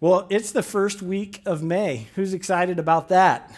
Well, it's the first week of May. Who's excited about that?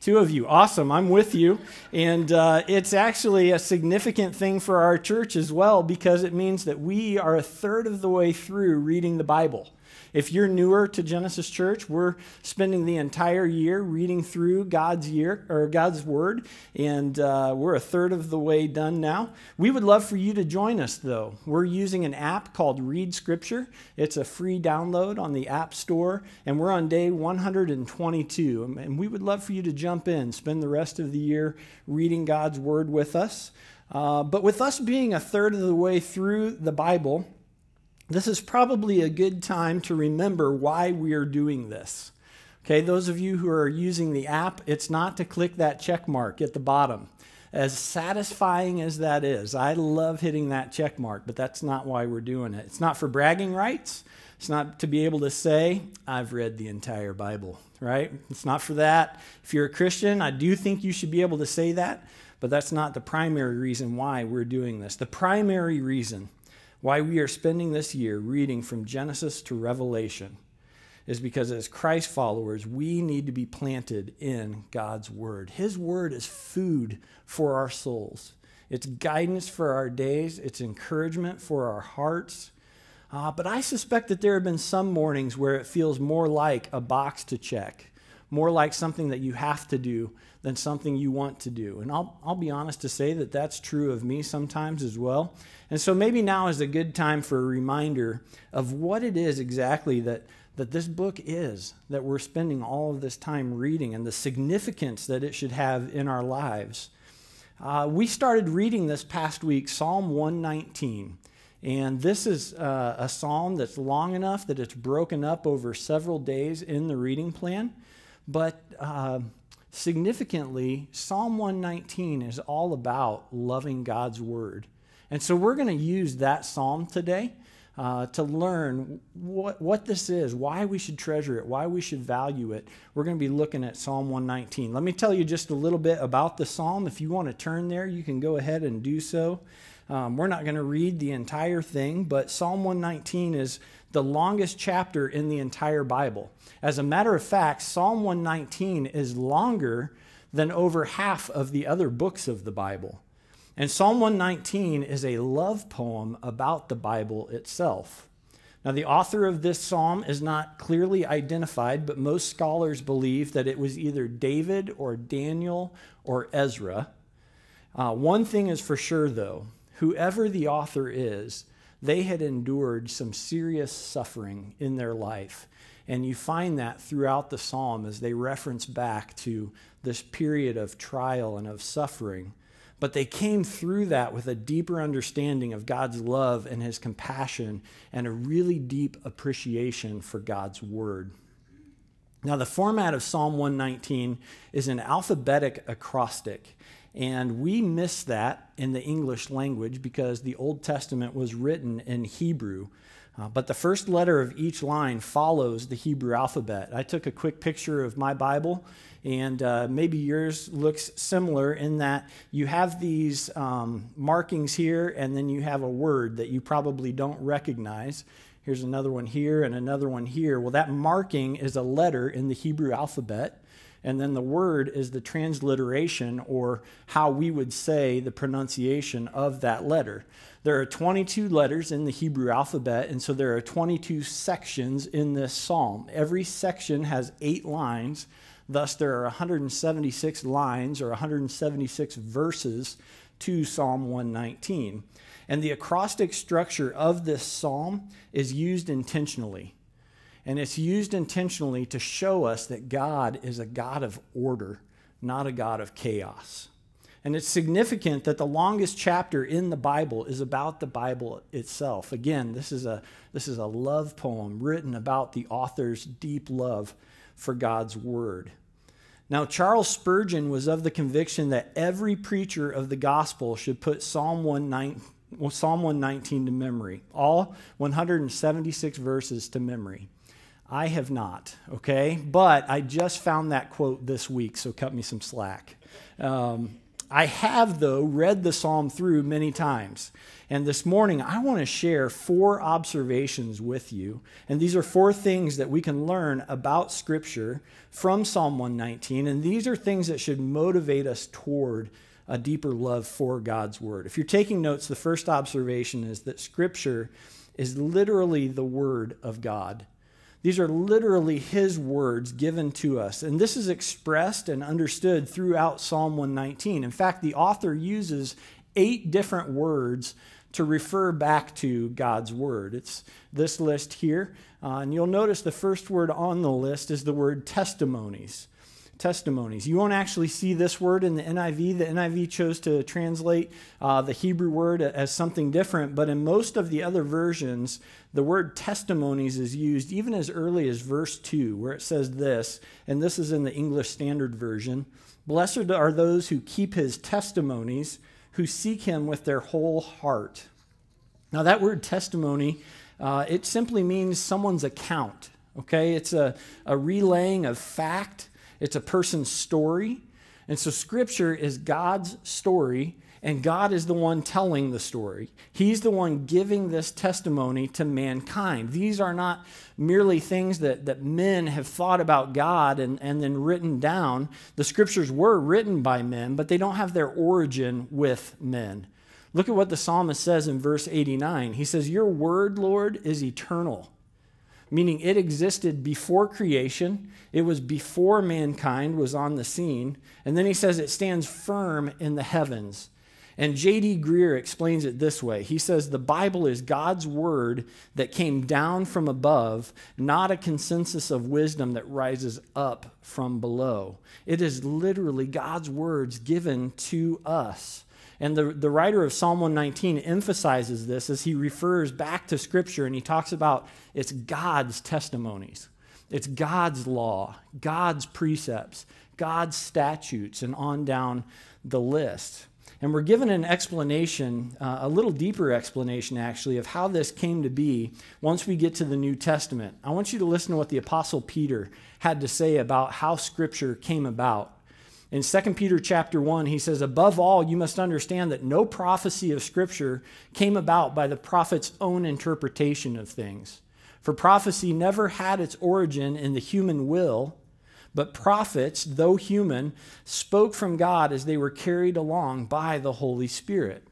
Two of you. Awesome. I'm with you. And uh, it's actually a significant thing for our church as well because it means that we are a third of the way through reading the Bible. If you're newer to Genesis Church, we're spending the entire year reading through God's year or God's Word, and uh, we're a third of the way done now. We would love for you to join us, though. We're using an app called Read Scripture. It's a free download on the App Store, and we're on day 122. And we would love for you to jump in, spend the rest of the year reading God's Word with us. Uh, but with us being a third of the way through the Bible, this is probably a good time to remember why we are doing this. Okay, those of you who are using the app, it's not to click that check mark at the bottom. As satisfying as that is, I love hitting that check mark, but that's not why we're doing it. It's not for bragging rights. It's not to be able to say, I've read the entire Bible, right? It's not for that. If you're a Christian, I do think you should be able to say that, but that's not the primary reason why we're doing this. The primary reason why we are spending this year reading from Genesis to Revelation is because as Christ followers, we need to be planted in God's Word. His Word is food for our souls, it's guidance for our days, it's encouragement for our hearts. Uh, but I suspect that there have been some mornings where it feels more like a box to check, more like something that you have to do than something you want to do. And I'll, I'll be honest to say that that's true of me sometimes as well. And so maybe now is a good time for a reminder of what it is exactly that, that this book is, that we're spending all of this time reading, and the significance that it should have in our lives. Uh, we started reading this past week Psalm 119. And this is uh, a psalm that's long enough that it's broken up over several days in the reading plan. But uh, significantly, Psalm 119 is all about loving God's word. And so we're going to use that psalm today uh, to learn what, what this is, why we should treasure it, why we should value it. We're going to be looking at Psalm 119. Let me tell you just a little bit about the psalm. If you want to turn there, you can go ahead and do so. Um, we're not going to read the entire thing, but Psalm 119 is the longest chapter in the entire Bible. As a matter of fact, Psalm 119 is longer than over half of the other books of the Bible. And Psalm 119 is a love poem about the Bible itself. Now, the author of this psalm is not clearly identified, but most scholars believe that it was either David or Daniel or Ezra. Uh, one thing is for sure, though whoever the author is, they had endured some serious suffering in their life. And you find that throughout the psalm as they reference back to this period of trial and of suffering. But they came through that with a deeper understanding of God's love and his compassion and a really deep appreciation for God's word. Now, the format of Psalm 119 is an alphabetic acrostic. And we miss that in the English language because the Old Testament was written in Hebrew. Uh, but the first letter of each line follows the Hebrew alphabet. I took a quick picture of my Bible and uh, maybe yours looks similar in that you have these um, markings here, and then you have a word that you probably don't recognize. Here's another one here and another one here. Well, that marking is a letter in the Hebrew alphabet, and then the word is the transliteration or how we would say the pronunciation of that letter. There are 22 letters in the Hebrew alphabet, and so there are 22 sections in this psalm. Every section has eight lines Thus, there are 176 lines or 176 verses to Psalm 119. And the acrostic structure of this psalm is used intentionally. And it's used intentionally to show us that God is a God of order, not a God of chaos. And it's significant that the longest chapter in the Bible is about the Bible itself. Again, this is a, this is a love poem written about the author's deep love for God's word. Now, Charles Spurgeon was of the conviction that every preacher of the gospel should put Psalm 119, well, Psalm 119 to memory, all 176 verses to memory. I have not, okay? But I just found that quote this week, so cut me some slack. Um, I have, though, read the psalm through many times. And this morning, I want to share four observations with you. And these are four things that we can learn about Scripture from Psalm 119. And these are things that should motivate us toward a deeper love for God's Word. If you're taking notes, the first observation is that Scripture is literally the Word of God. These are literally his words given to us. And this is expressed and understood throughout Psalm 119. In fact, the author uses eight different words to refer back to God's word. It's this list here. Uh, and you'll notice the first word on the list is the word testimonies testimonies. You won't actually see this word in the NIV. The NIV chose to translate uh, the Hebrew word as something different, but in most of the other versions, the word testimonies is used even as early as verse 2, where it says this, and this is in the English Standard Version Blessed are those who keep his testimonies, who seek him with their whole heart. Now, that word testimony, uh, it simply means someone's account. Okay, it's a, a relaying of fact it's a person's story. And so Scripture is God's story, and God is the one telling the story. He's the one giving this testimony to mankind. These are not merely things that, that men have thought about God and, and then written down. The Scriptures were written by men, but they don't have their origin with men. Look at what the psalmist says in verse 89. He says, Your word, Lord, is eternal meaning it existed before creation. It was before mankind was on the scene. And then he says it stands firm in the heavens. And J.D. Greear explains it this way He says, The Bible is God's word that came down from above, not a consensus of wisdom that rises up from below. It is literally God's words given to us. And the, the writer of Psalm 119 emphasizes this as he refers back to Scripture and he talks about it's God's testimonies, it's God's law, God's precepts, God's statutes, and on down the list. And we're given an explanation, uh, a little deeper explanation actually, of how this came to be once we get to the New Testament. I want you to listen to what the Apostle Peter had to say about how Scripture came about. In 2 Peter chapter 1, he says, Above all, you must understand that no prophecy of Scripture came about by the prophet's own interpretation of things. For prophecy never had its origin in the human will, but prophets, though human, spoke from God as they were carried along by the Holy Spirit.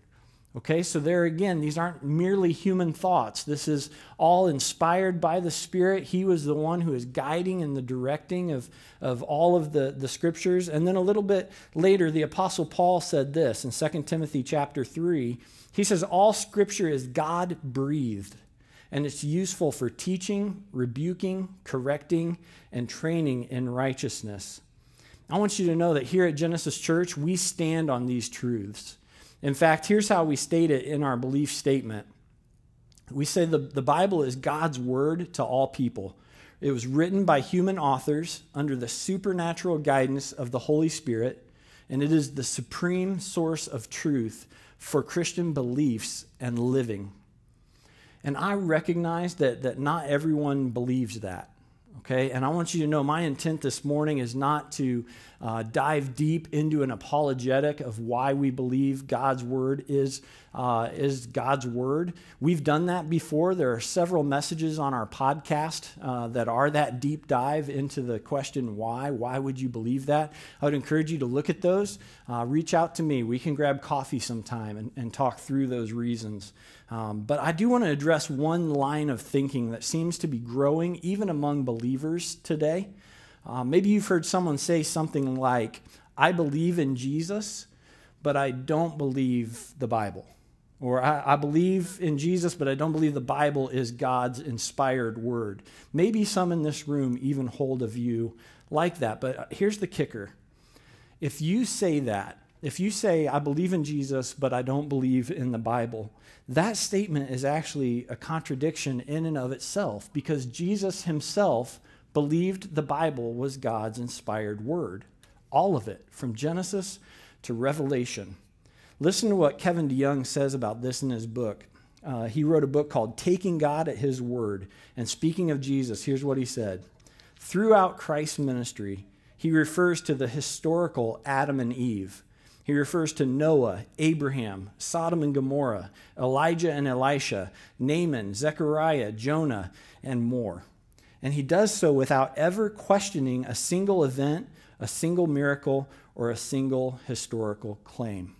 Okay, so there again, these aren't merely human thoughts. This is all inspired by the Spirit. He was the one who is guiding and the directing of, of all of the, the scriptures. And then a little bit later, the Apostle Paul said this in 2 Timothy chapter 3. He says, All scripture is God breathed, and it's useful for teaching, rebuking, correcting, and training in righteousness. I want you to know that here at Genesis Church, we stand on these truths. In fact, here's how we state it in our belief statement we say the, the Bible is God's word to all people. It was written by human authors under the supernatural guidance of the Holy Spirit, and it is the supreme source of truth for Christian beliefs and living. And I recognize that, that not everyone believes that okay? And I want you to know my intent this morning is not to uh, dive deep into an apologetic of why we believe God's word is, uh, is God's word. We've done that before. There are several messages on our podcast uh, that are that deep dive into the question why. Why would you believe that? I would encourage you to look at those. Uh, reach out to me. We can grab coffee sometime and, and talk through those reasons. Um, but I do want to address one line of thinking that seems to be growing even among believers today. Uh, maybe you've heard someone say something like, I believe in Jesus, but I don't believe the Bible. Or I, I, believe in Jesus, but I don't believe the Bible is God's inspired word. Maybe some in this room even hold a view like that. But here's the kicker if you say that, if you say, I believe in Jesus, but I don't believe in the Bible, that statement is actually a contradiction in and of itself because Jesus himself believed the Bible was God's inspired word. All of it, from Genesis to Revelation. Listen to what Kevin DeYoung says about this in his book. Uh, he wrote a book called Taking God at His Word. And speaking of Jesus, here's what he said Throughout Christ's ministry, he refers to the historical Adam and Eve He refers to Noah, Abraham, Sodom and Gomorrah, Elijah and Elisha, Naaman, Zechariah, Jonah, and more. And he does so without ever questioning a single event, a single miracle, or a single historical claim.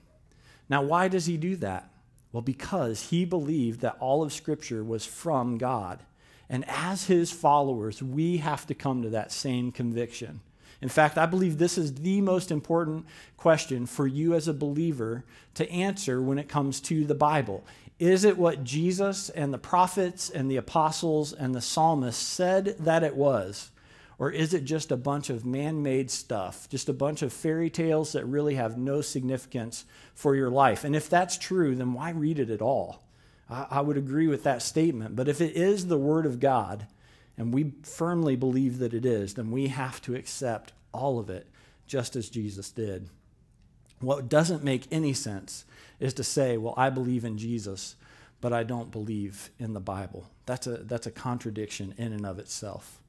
Now, why does he do that? Well, because he believed that all of Scripture was from God. And as his followers, we have to come to that same conviction. In fact, I believe this is the most important question for you as a believer to answer when it comes to the Bible. Is it what Jesus and the prophets and the apostles and the psalmists said that it was? Or is it just a bunch of man made stuff, just a bunch of fairy tales that really have no significance for your life? And if that's true, then why read it at all? I, would agree with that statement. But if it is the Word of God, and we firmly believe that it is, then we have to accept all of it just as Jesus did. What doesn't make any sense is to say, well, I believe in Jesus, but I don't believe in the Bible. That's a, that's a contradiction in and of itself.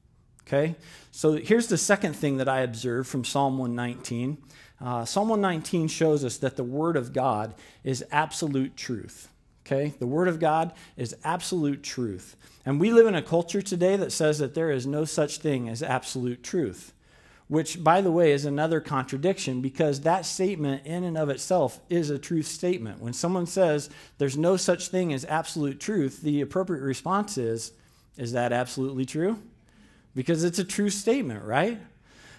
Okay? So here's the second thing that I observed from Psalm 119. Uh, Psalm 119 shows us that the Word of God is absolute truth. Okay? The Word of God is absolute truth. And we live in a culture today that says that there is no such thing as absolute truth, which, by the way, is another contradiction because that statement in and of itself is a truth statement. When someone says there's no such thing as absolute truth, the appropriate response is, is that absolutely true? Because it's a true statement, right?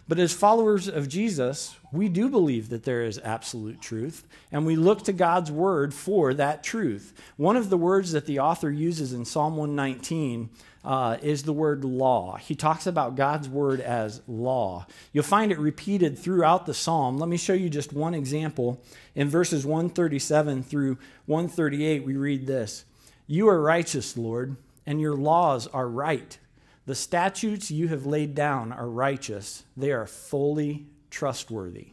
But as followers of Jesus, we do believe that there is absolute truth, and we look to God's word for that truth. One of the words that the author uses in Psalm 119 uh, is the word law. He talks about God's word as law. You'll find it repeated throughout the psalm. Let me show you just one example. In verses 137 through 138, we read this You are righteous, Lord, and your laws are right. The statutes you have laid down are righteous, they are fully trustworthy.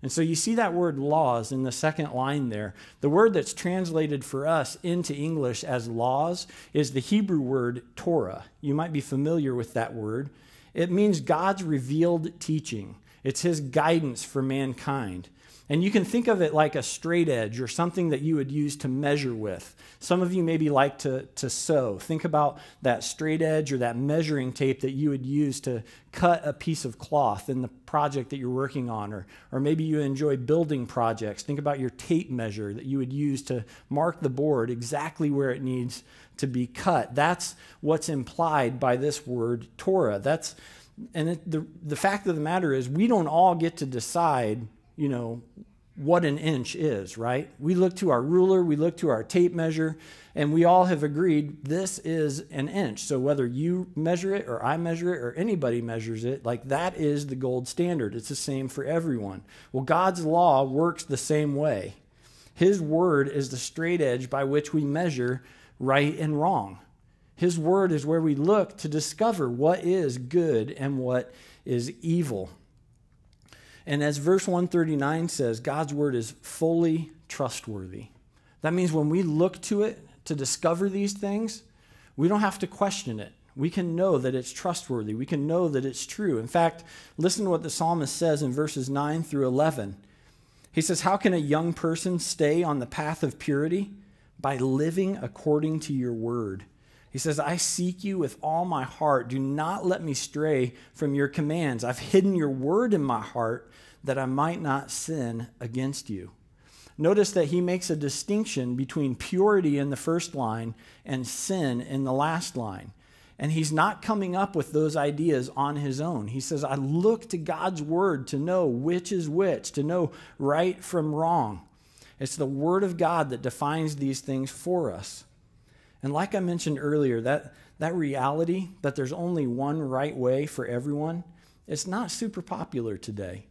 And so you see that word laws in the second line there. The word that's translated for us into English as laws is the Hebrew word Torah. You might be familiar with that word. It means God's revealed teaching, it's his guidance for mankind. And you can think of it like a straight edge or something that you would use to measure with. Some of you maybe like to, to sew. Think about that straight edge or that measuring tape that you would use to cut a piece of cloth in the project that you're working on. Or, or maybe you enjoy building projects. Think about your tape measure that you would use to mark the board exactly where it needs to be cut. That's what's implied by this word Torah. That's and it, the, the fact of the matter is, we don't all get to decide you know, what an inch is, right? We look to our ruler, we look to our tape measure, and we all have agreed this is an inch. So whether you measure it or I measure it or anybody measures it, like that is the gold standard. It's the same for everyone. Well, God's law works the same way. His word is the straight edge by which we measure right and wrong. His word is where we look to discover what is good and what is evil. And as verse 139 says, God's word is fully trustworthy. That means when we look to it to discover these things, we don't have to question it. We can know that it's trustworthy. We can know that it's true. In fact, listen to what the psalmist says in verses 9 through 11. He says, How can a young person stay on the path of purity? By living according to your word. He says, I seek you with all my heart. Do not let me stray from your commands. I've hidden your word in my heart that I might not sin against you. Notice that he makes a distinction between purity in the first line and sin in the last line. And he's not coming up with those ideas on his own. He says, I look to God's word to know which is which, to know right from wrong. It's the word of God that defines these things for us. And like I mentioned earlier, that, that reality that there's only one right way for everyone, it's not super popular today.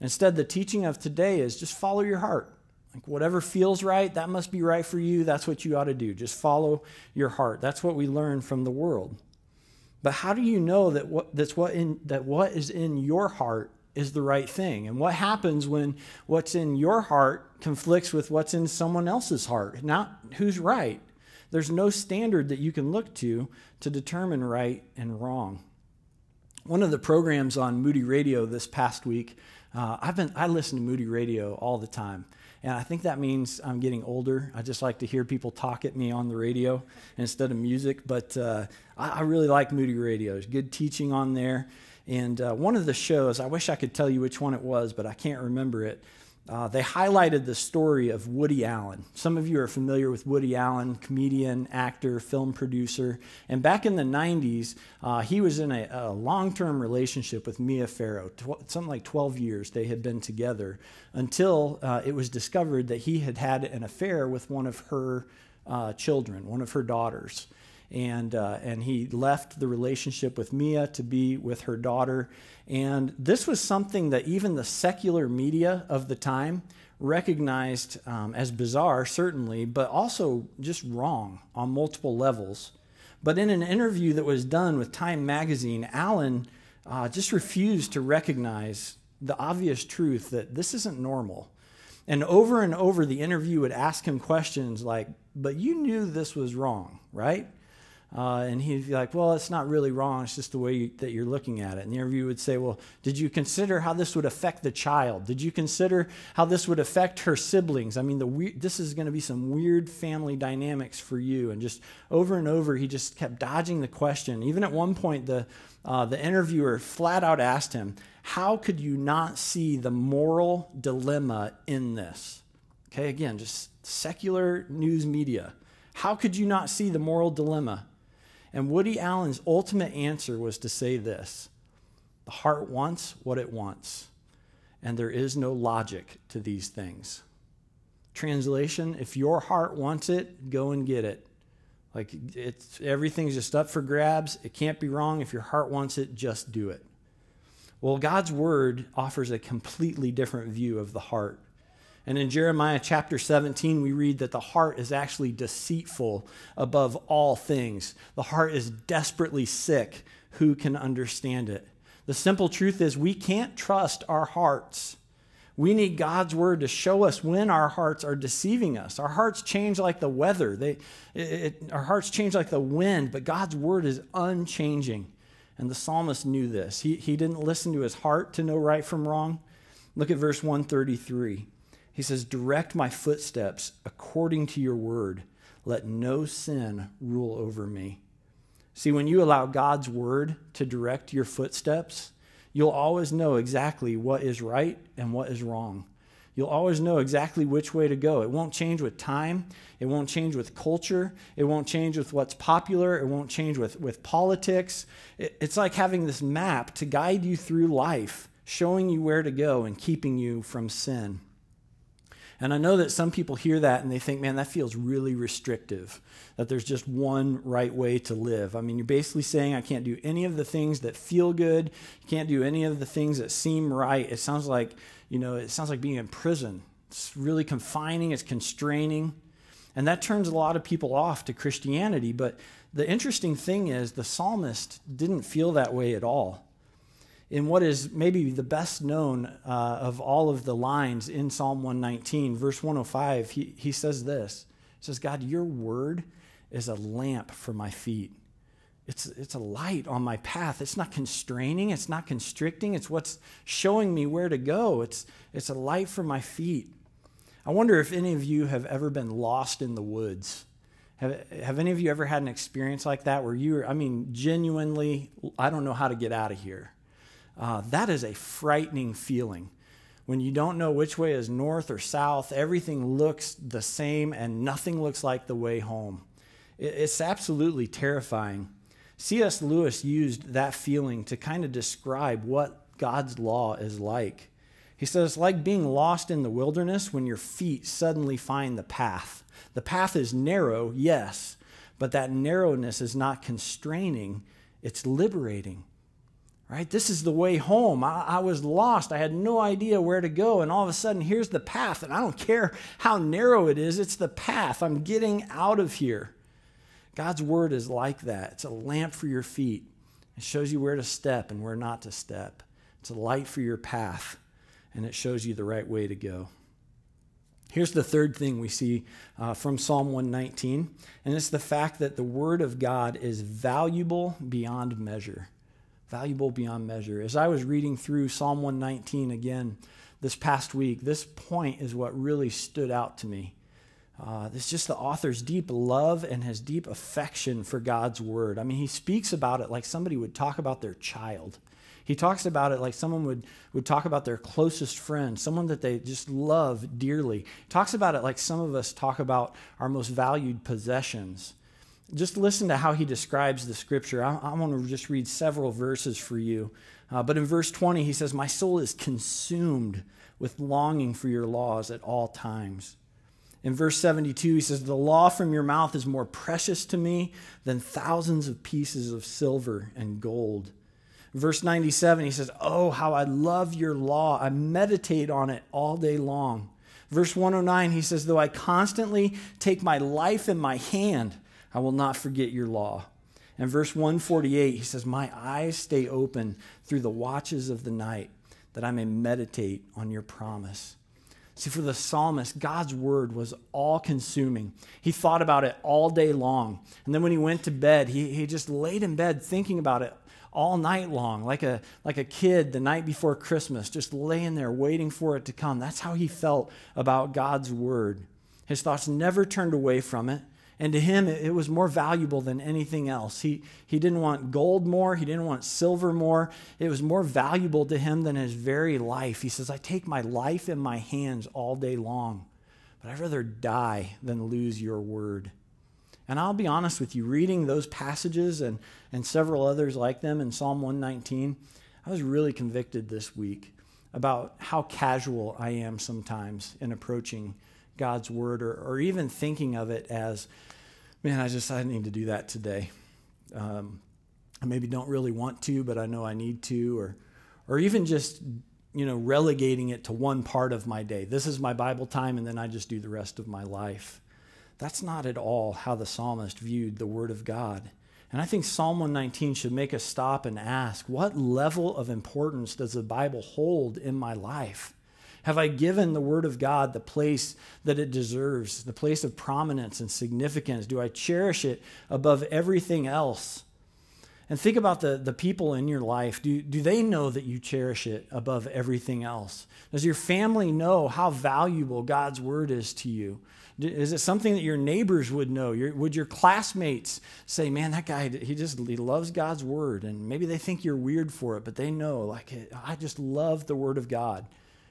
Instead, the teaching of today is just follow your heart. Like whatever feels right, that must be right for you. That's what you ought to do. Just follow your heart. That's what we learn from the world. But how do you know that what that's what in that what is in your heart is the right thing? And what happens when what's in your heart conflicts with what's in someone else's heart? Not who's right. There's no standard that you can look to to determine right and wrong. One of the programs on Moody Radio this past week, uh, I've been I listen to Moody Radio all the time. And I think that means I'm getting older. I just like to hear people talk at me on the radio instead of music. But uh, I, I, really like Moody Radio. There's good teaching on there. And uh, one of the shows, I wish I could tell you which one it was, but I can't remember it. Uh, they highlighted the story of Woody Allen. Some of you are familiar with Woody Allen, comedian, actor, film producer. And back in the 90s, uh, he was in a, a long term relationship with Mia Farrow. Tw- something like 12 years they had been together until uh, it was discovered that he had had an affair with one of her uh, children, one of her daughters and uh, and he left the relationship with Mia to be with her daughter. And this was something that even the secular media of the time recognized um, as bizarre, certainly, but also just wrong on multiple levels. But in an interview that was done with Time magazine, Allen uh, just refused to recognize the obvious truth that this isn't normal. And over and over, the interview would ask him questions like, But you knew this was wrong, right? Uh, and he'd be like, well, it's not really wrong. It's just the way you, that you're looking at it. And the interviewer would say, well, did you consider how this would affect the child? Did you consider how this would affect her siblings? I mean, the this is going to be some weird family dynamics for you. And just over and over, he just kept dodging the question. Even at one point, the, uh, the interviewer flat out asked him, how could you not see the moral dilemma in this? Okay, again, just secular news media. How could you not see the moral dilemma? And Woody Allen's ultimate answer was to say this the heart wants what it wants, and there is no logic to these things. Translation if your heart wants it, go and get it. Like it's everything's just up for grabs. It can't be wrong. If your heart wants it, just do it. Well, God's word offers a completely different view of the heart. And in Jeremiah chapter 17, we read that the heart is actually deceitful above all things. The heart is desperately sick. Who can understand it? The simple truth is, we can't trust our hearts. We need God's word to show us when our hearts are deceiving us. Our hearts change like the weather, they, it, it, our hearts change like the wind, but God's word is unchanging. And the psalmist knew this. He, he didn't listen to his heart to know right from wrong. Look at verse 133. He says, Direct my footsteps according to your word. Let no sin rule over me. See, when you allow God's word to direct your footsteps, you'll always know exactly what is right and what is wrong. You'll always know exactly which way to go. It won't change with time. It won't change with culture. It won't change with what's popular. It won't change with, with politics. It, it's like having this map to guide you through life, showing you where to go and keeping you from sin. And I know that some people hear that and they think, man, that feels really restrictive, that there's just one right way to live. I mean, you're basically saying I can't do any of the things that feel good, you can't do any of the things that seem right. It sounds like, you know, it sounds like being in prison. It's really confining, it's constraining. And that turns a lot of people off to Christianity. But the interesting thing is, the psalmist didn't feel that way at all in what is maybe the best known uh, of all of the lines in Psalm 119, verse 105, he, he says this. He says, God, your word is a lamp for my feet. It's, it's a light on my path. It's not constraining, it's not constricting, it's what's showing me where to go. It's, it's a light for my feet. I wonder if any of you have ever been lost in the woods. Have, have any of you ever had an experience like that where you are, I mean, genuinely, I don't know how to get out of here? Uh, that is a frightening feeling. When you don't know which way is north or south, everything looks the same and nothing looks like the way home. It's absolutely terrifying. C.S. Lewis used that feeling to kind of describe what God's law is like. He says it's like being lost in the wilderness when your feet suddenly find the path. The path is narrow, yes, but that narrowness is not constraining, it's liberating right? This is the way home. I, I, was lost. I had no idea where to go. And all of a sudden, here's the path. And I don't care how narrow it is, it's the path. I'm getting out of here. God's word is like that it's a lamp for your feet, it shows you where to step and where not to step. It's a light for your path, and it shows you the right way to go. Here's the third thing we see uh, from Psalm 119, and it's the fact that the Word of God is valuable beyond measure valuable beyond measure. As I was reading through Psalm 119 again this past week, this point is what really stood out to me. Uh, it's just the author's deep love and his deep affection for God's word. I mean, he speaks about it like somebody would talk about their child. He talks about it like someone would, would talk about their closest friend, someone that they just love dearly. He talks about it like some of us talk about our most valued possessions. Just listen to how he describes the scripture. I, I want to just read several verses for you. Uh, but in verse 20, he says, My soul is consumed with longing for your laws at all times. In verse 72, he says, The law from your mouth is more precious to me than thousands of pieces of silver and gold. Verse 97, he says, Oh, how I love your law. I meditate on it all day long. Verse 109, he says, Though I constantly take my life in my hand, I will not forget your law. And verse 148, he says, My eyes stay open through the watches of the night, that I may meditate on your promise. See, for the psalmist, God's word was all consuming. He thought about it all day long. And then when he went to bed, he, he just laid in bed thinking about it all night long, like a, like a kid the night before Christmas, just laying there waiting for it to come. That's how he felt about God's word. His thoughts never turned away from it. And to him, it was more valuable than anything else. He, he didn't want gold more. He didn't want silver more. It was more valuable to him than his very life. He says, I take my life in my hands all day long, but I'd rather die than lose your word. And I'll be honest with you, reading those passages and, and several others like them in Psalm 119, I was really convicted this week about how casual I am sometimes in approaching God's word or, or even thinking of it as, man, I just I need to do that today. Um, I maybe don't really want to, but I know I need to, or or even just you know relegating it to one part of my day. This is my Bible time, and then I just do the rest of my life. That's not at all how the psalmist viewed the Word of God. And I think Psalm 119 should make us stop and ask what level of importance does the Bible hold in my life? Have I given the Word of God the place that it deserves, the place of prominence and significance? Do I cherish it above everything else? And think about the, the people in your life. Do, do they know that you cherish it above everything else? Does your family know how valuable God's Word is to you? Is it something that your neighbors would know? Your, would your classmates say, man, that guy, he just he loves God's Word? And maybe they think you're weird for it, but they know, like, I just love the Word of God.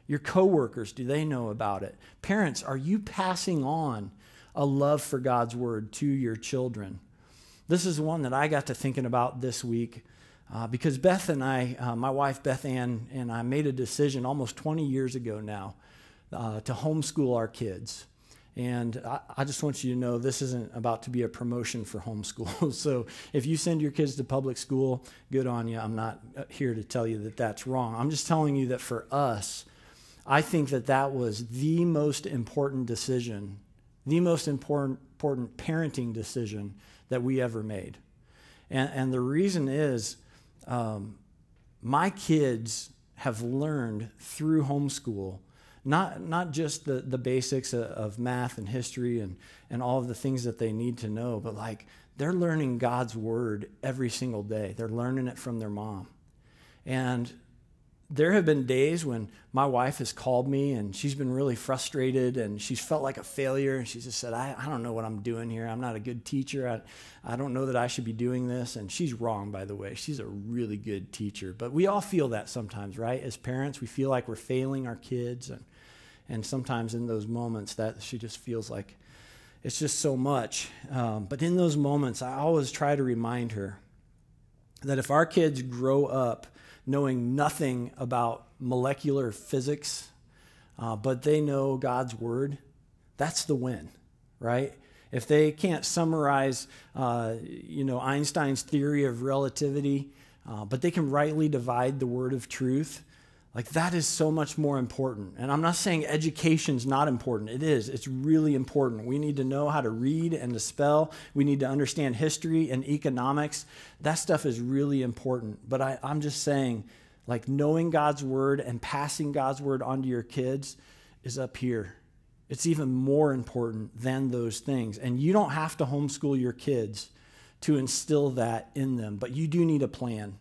Your coworkers, do they know about it? Parents, are you passing on a love for God's word to your children? This is one that I got to thinking about this week uh, because Beth and I, uh, my wife Beth Ann, and I made a decision almost 20 years ago now uh, to homeschool our kids. And I, I, just want you to know this isn't about to be a promotion for homeschool. so if you send your kids to public school, good on you. I'm not uh, here to tell you that that's wrong. I'm just telling you that for us, I think that that was the most important decision, the most important, important parenting decision that we ever made. And, and the reason is um, my kids have learned through homeschool not, not just the, the basics of, math and history and, and all of the things that they need to know, but like they're learning God's word every single day. They're learning it from their mom. And there have been days when my wife has called me and she's been really frustrated and she's felt like a failure and she just said I, I don't know what i'm doing here. I'm not a good teacher. I, I don't know that i should be doing this. And she's wrong by the way. She's a really good teacher. But we all feel that sometimes right? As parents we feel like we're failing our kids. And, and sometimes in those moments that she just feels like it's just so much. Um, but in those moments i always try to remind her that if our kids grow up knowing nothing about molecular physics, uh, but they know God's word, that's the win, right? If they can't summarize, uh, you know, Einstein's theory of relativity, uh, but they can rightly divide the word of truth, like that is so much more important. And I'm not saying education's not important. It is. It's really important. We need to know how to read and to spell. We need to understand history and economics. That stuff is really important. But I, I'm just saying, like knowing God's word and passing God's word onto your kids is up here. It's even more important than those things. And you don't have to homeschool your kids to instill that in them, but you do need a plan.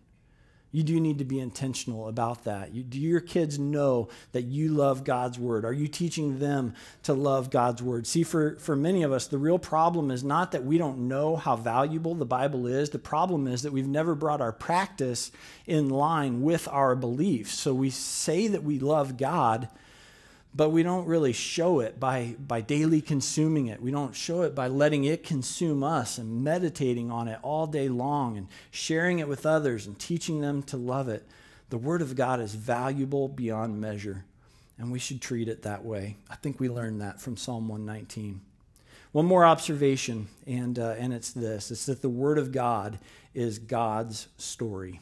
You do need to be intentional about that. You, do your kids know that you love God's word? Are you teaching them to love God's word? See, for, for many of us, the real problem is not that we don't know how valuable the Bible is. The problem is that we've never brought our practice in line with our beliefs. So we say that we love God, but we don't really show it by, by daily consuming it. We don't show it by letting it consume us and meditating on it all day long and sharing it with others and teaching them to love it. The Word of God is valuable beyond measure, and we should treat it that way. I think we learned that from Psalm 119. One more observation, and, uh, and it's this it's that the Word of God is God's story.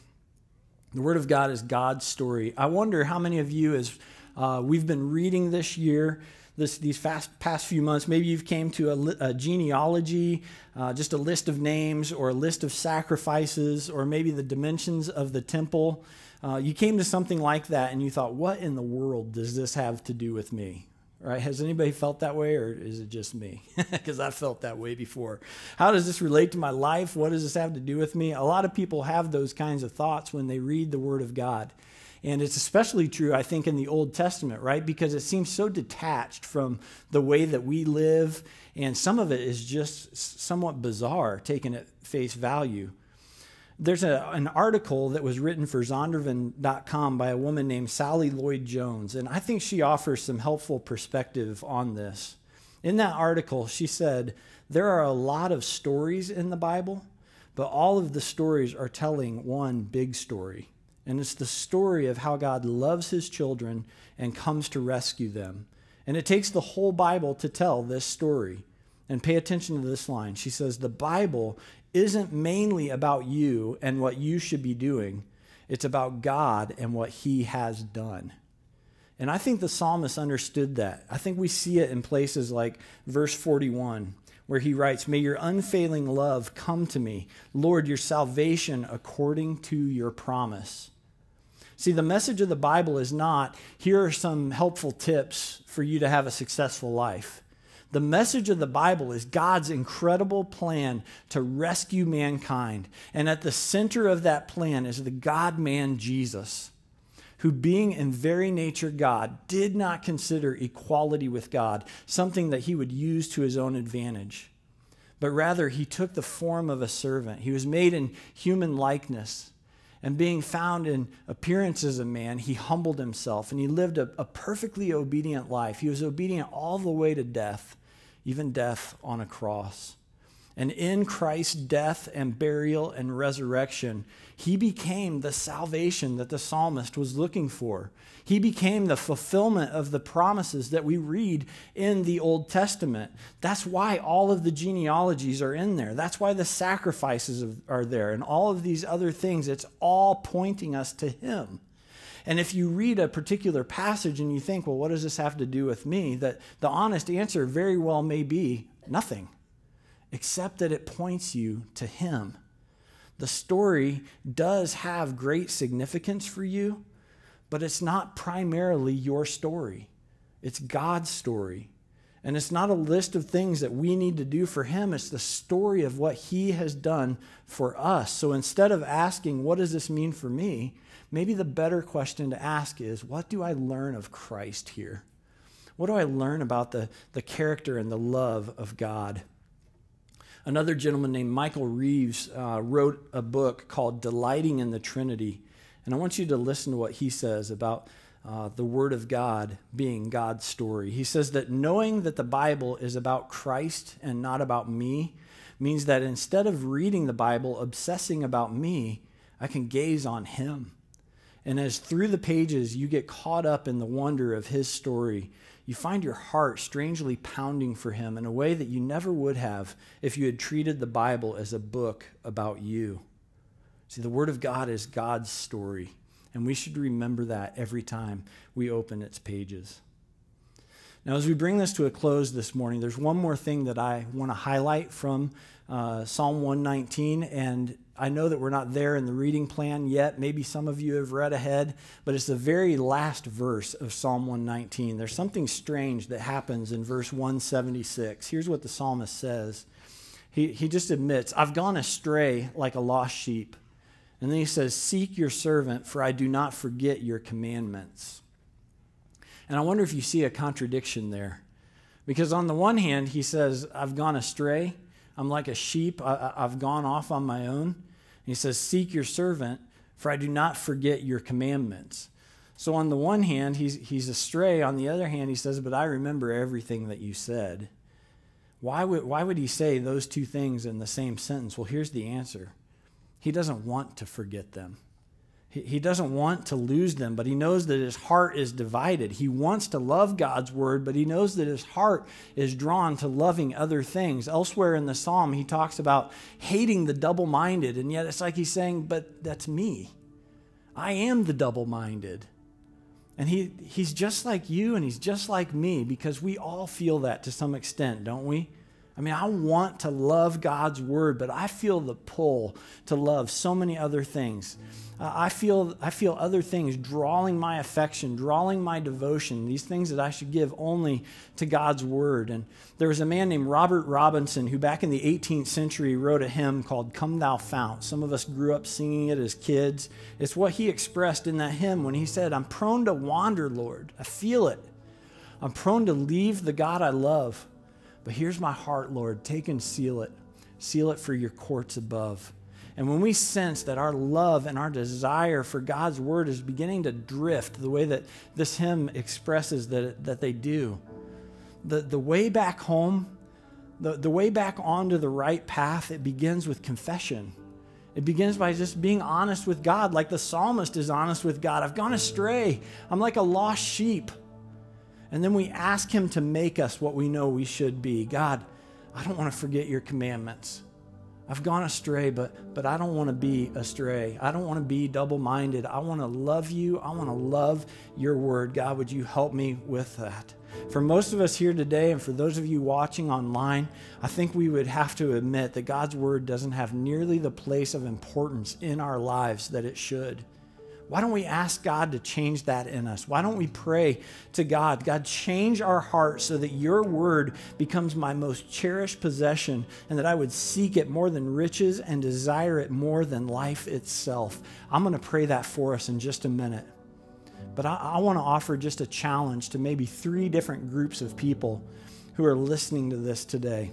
The Word of God is God's story. I wonder how many of you, as uh, we've been reading this year, this, these fast, past few months. Maybe you've came to a, a genealogy, uh, just a list of names or a list of sacrifices, or maybe the dimensions of the temple. Uh, you came to something like that and you thought, what in the world does this have to do with me? Right? Has anybody felt that way, or is it just me? Because I felt that way before. How does this relate to my life? What does this have to do with me? A lot of people have those kinds of thoughts when they read the Word of God. And it's especially true, I think, in the Old Testament, right? Because it seems so detached from the way that we live. And some of it is just somewhat bizarre, taken at face value. There's a, an article that was written for Zondervan.com by a woman named Sally Lloyd Jones. And I think she offers some helpful perspective on this. In that article, she said, There are a lot of stories in the Bible, but all of the stories are telling one big story. And it's the story of how God loves his children and comes to rescue them. And it takes the whole Bible to tell this story. And pay attention to this line. She says, The Bible isn't mainly about you and what you should be doing, it's about God and what he has done. And I think the psalmist understood that. I think we see it in places like verse 41 where he writes, May your unfailing love come to me, Lord, your salvation according to your promise. See, the message of the Bible is not, here are some helpful tips for you to have a successful life. The message of the Bible is God's incredible plan to rescue mankind. And at the center of that plan is the God man Jesus, who, being in very nature God, did not consider equality with God something that he would use to his own advantage. But rather, he took the form of a servant. He was made in human likeness. And being found in appearance as a man, he humbled himself and he lived a, a perfectly obedient life. He was obedient all the way to death, even death on a cross. And in Christ's death and burial and resurrection, he became the salvation that the psalmist was looking for. He became the fulfillment of the promises that we read in the Old Testament. That's why all of the genealogies are in there. That's why the sacrifices are there and all of these other things. It's all pointing us to him. And if you read a particular passage and you think, well, what does this have to do with me? That the honest answer very well may be nothing except that it points you to Him. The story does have great significance for you, but it's not primarily your story. It's God's story. And it's not a list of things that we need to do for Him, it's the story of what He has done for us. So instead of asking, What does this mean for me? maybe the better question to ask is, What do I learn of Christ here? What do I learn about the, the character and the love of God? Another gentleman named Michael Reeves uh, wrote a book called Delighting in the Trinity. And I want you to listen to what he says about uh, the Word of God being God's story. He says that knowing that the Bible is about Christ and not about me means that instead of reading the Bible, obsessing about me, I can gaze on Him. And as through the pages you get caught up in the wonder of His story, you find your heart strangely pounding for him in a way that you never would have if you had treated the Bible as a book about you. See, the Word of God is God's story, and we should remember that every time we open its pages. Now, as we bring this to a close this morning, there's one more thing that I want to highlight from uh, Psalm 119, and I know that we're not there in the reading plan yet. Maybe some of you have read ahead, but it's the very last verse of Psalm 119. There's something strange that happens in verse 176. Here's what the psalmist says He, he just admits, I've gone astray like a lost sheep, And then he says, Seek your servant, for I do not forget your commandments. And I wonder if you see a contradiction there. Because on the one hand, he says, I've gone astray. I'm like a sheep. I, have gone off on my own. He says, Seek your servant, for I do not forget your commandments. So on the one hand, he's, he's astray. On the other hand, he says, But I remember everything that you said. Why would, why would he say those two things in the same sentence? Well, here's the answer He doesn't want to forget them. He doesn't want to lose them, but he knows that his heart is divided. He wants to love God's word, but he knows that his heart is drawn to loving other things. Elsewhere in the psalm, he talks about hating the double minded, and yet it's like he's saying, But that's me. I am the double minded. And he, he's just like you and he's just like me because we all feel that to some extent, don't we? I mean, I want to love God's word, but I feel the pull to love so many other things. Uh, I, feel, I feel other things drawing my affection, drawing my devotion, these things that I should give only to God's word. And there was a man named Robert Robinson who, back in the 18th century, wrote a hymn called Come Thou Fount. Some of us grew up singing it as kids. It's what he expressed in that hymn when he said, I'm prone to wander, Lord. I feel it. I'm prone to leave the God I love. But here's my heart, Lord. Take and seal it. Seal it for your courts above. And when we sense that our love and our desire for God's word is beginning to drift the way that this hymn expresses that, that they do, the, the way back home, the, the way back onto the right path, it begins with confession. It begins by just being honest with God, like the psalmist is honest with God. I've gone astray. I'm like a lost sheep. And then we ask Him to make us what we know we should be. God, I don't want to forget your commandments. I've gone astray, but, but I don't want to be astray. I don't want to be double minded. I want to love you. I want to love your word. God, would you help me with that? For most of us here today, and for those of you watching online, I think we would have to admit that God's word doesn't have nearly the place of importance in our lives that it should. Why don't we ask God to change that in us? Why don't we pray to God, God, change our hearts so that your word becomes my most cherished possession and that I would seek it more than riches and desire it more than life itself? I'm going to pray that for us in just a minute. But I, I want to offer just a challenge to maybe three different groups of people who are listening to this today.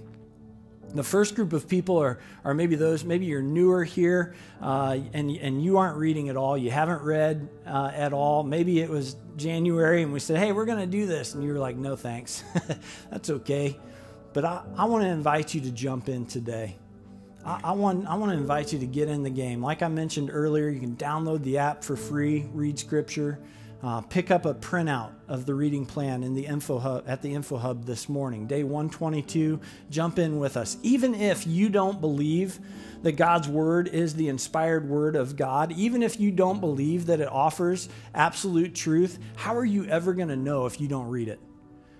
The first group of people are, are maybe those, maybe you're newer here uh, and, and you aren't reading at all. You haven't read uh, at all. Maybe it was January and we said, hey, we're going to do this. And you were like, no, thanks. That's okay. But I, I want to invite you to jump in today. I, I, want, I want to invite you to get in the game. Like I mentioned earlier, you can download the app for free, read scripture. Uh, pick up a printout of the reading plan in the info hub, at the info hub this morning, day 122. Jump in with us. Even if you don't believe that God's word is the inspired word of God, even if you don't believe that it offers absolute truth, how are you ever going to know if you don't read it?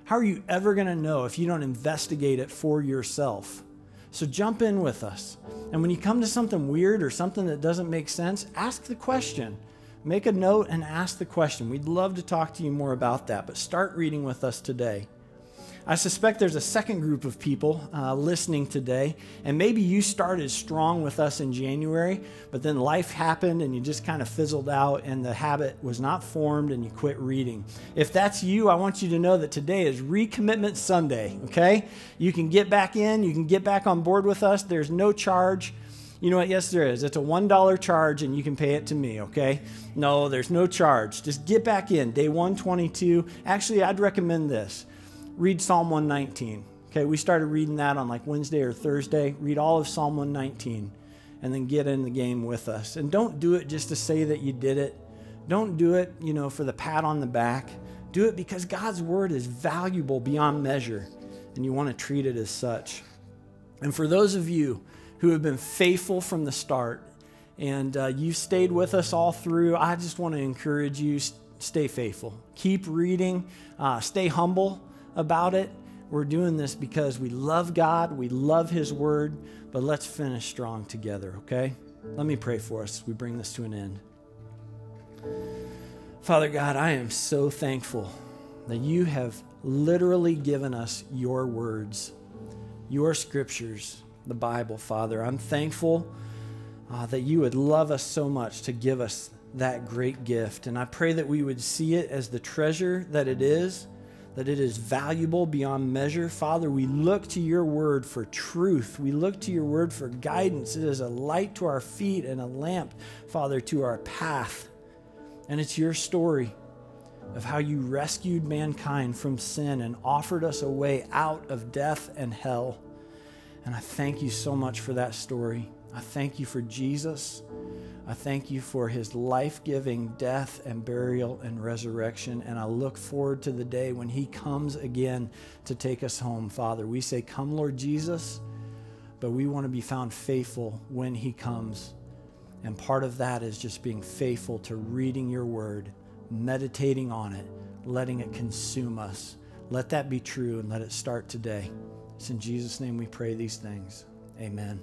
How are you ever going to know if you don't investigate it for yourself? So jump in with us. And when you come to something weird or something that doesn't make sense, ask the question make a note and ask the question. We'd love to talk to you more about that, but start reading with us today. I suspect there's a second group of people uh, listening today, and maybe you started strong with us in January, but then life happened and you just kind of fizzled out, and the habit was not formed and you quit reading. If that's you, I want you to know that today is Recommitment Sunday, okay? You can get back in, you can get back on board with us. There's no charge. You know what? Yes, there is. It's a $1 charge and you can pay it to me, okay? No, there's no charge. Just get back in. Day 122. Actually, I'd recommend this read Psalm 119. Okay, we started reading that on like Wednesday or Thursday. Read all of Psalm 119 and then get in the game with us. And don't do it just to say that you did it. Don't do it, you know, for the pat on the back. Do it because God's word is valuable beyond measure and you want to treat it as such. And for those of you who have been faithful from the start. And uh, you've stayed with us all through. I just want to encourage you stay faithful. Keep reading, uh, stay humble about it. We're doing this because we love God, we love His Word, but let's finish strong together, okay? Let me pray for us. We bring this to an end. Father God, I am so thankful that you have literally given us your words, your scriptures the Bible, Father. I'm thankful uh, that you would love us so much to give us that great gift. And I pray that we would see it as the treasure that it is, that it is valuable beyond measure. Father, we look to your word for truth. We look to your word for guidance. It is a light to our feet and a lamp, Father, to our path. And it's your story of how you rescued mankind from sin and offered us a way out of death and hell. And I thank you so much for that story. I thank you for Jesus. I thank you for his life giving death and burial and resurrection. And I look forward to the day when he comes again to take us home, Father. We say, Come, Lord Jesus, but we want to be found faithful when he comes. And part of that is just being faithful to reading your word, meditating on it, letting it consume us. Let that be true and let it start today. It's in Jesus' name we pray these things. Amen.